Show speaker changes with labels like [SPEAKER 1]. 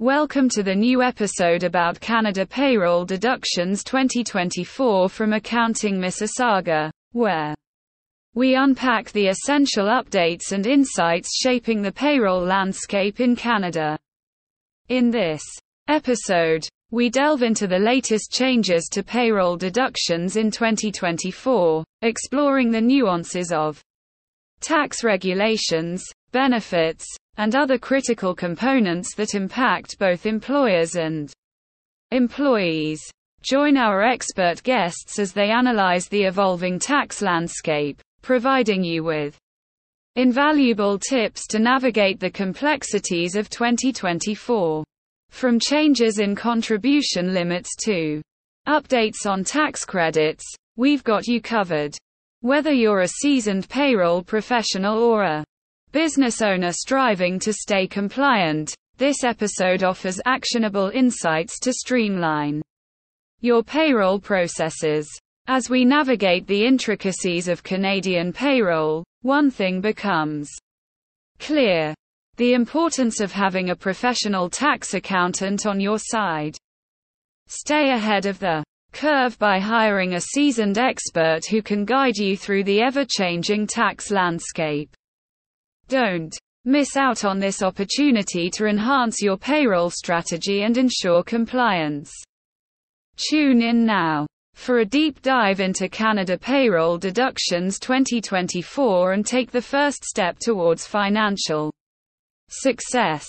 [SPEAKER 1] Welcome to the new episode about Canada Payroll Deductions 2024 from Accounting Mississauga, where we unpack the essential updates and insights shaping the payroll landscape in Canada. In this episode, we delve into the latest changes to payroll deductions in 2024, exploring the nuances of tax regulations, benefits, and other critical components that impact both employers and employees. Join our expert guests as they analyze the evolving tax landscape, providing you with invaluable tips to navigate the complexities of 2024. From changes in contribution limits to updates on tax credits, we've got you covered. Whether you're a seasoned payroll professional or a business owner striving to stay compliant, this episode offers actionable insights to streamline your payroll processes. As we navigate the intricacies of Canadian payroll, one thing becomes clear the importance of having a professional tax accountant on your side. Stay ahead of the curve by hiring a seasoned expert who can guide you through the ever changing tax landscape. Don't miss out on this opportunity to enhance your payroll strategy and ensure compliance. Tune in now for a deep dive into Canada Payroll Deductions 2024 and take the first step towards financial success.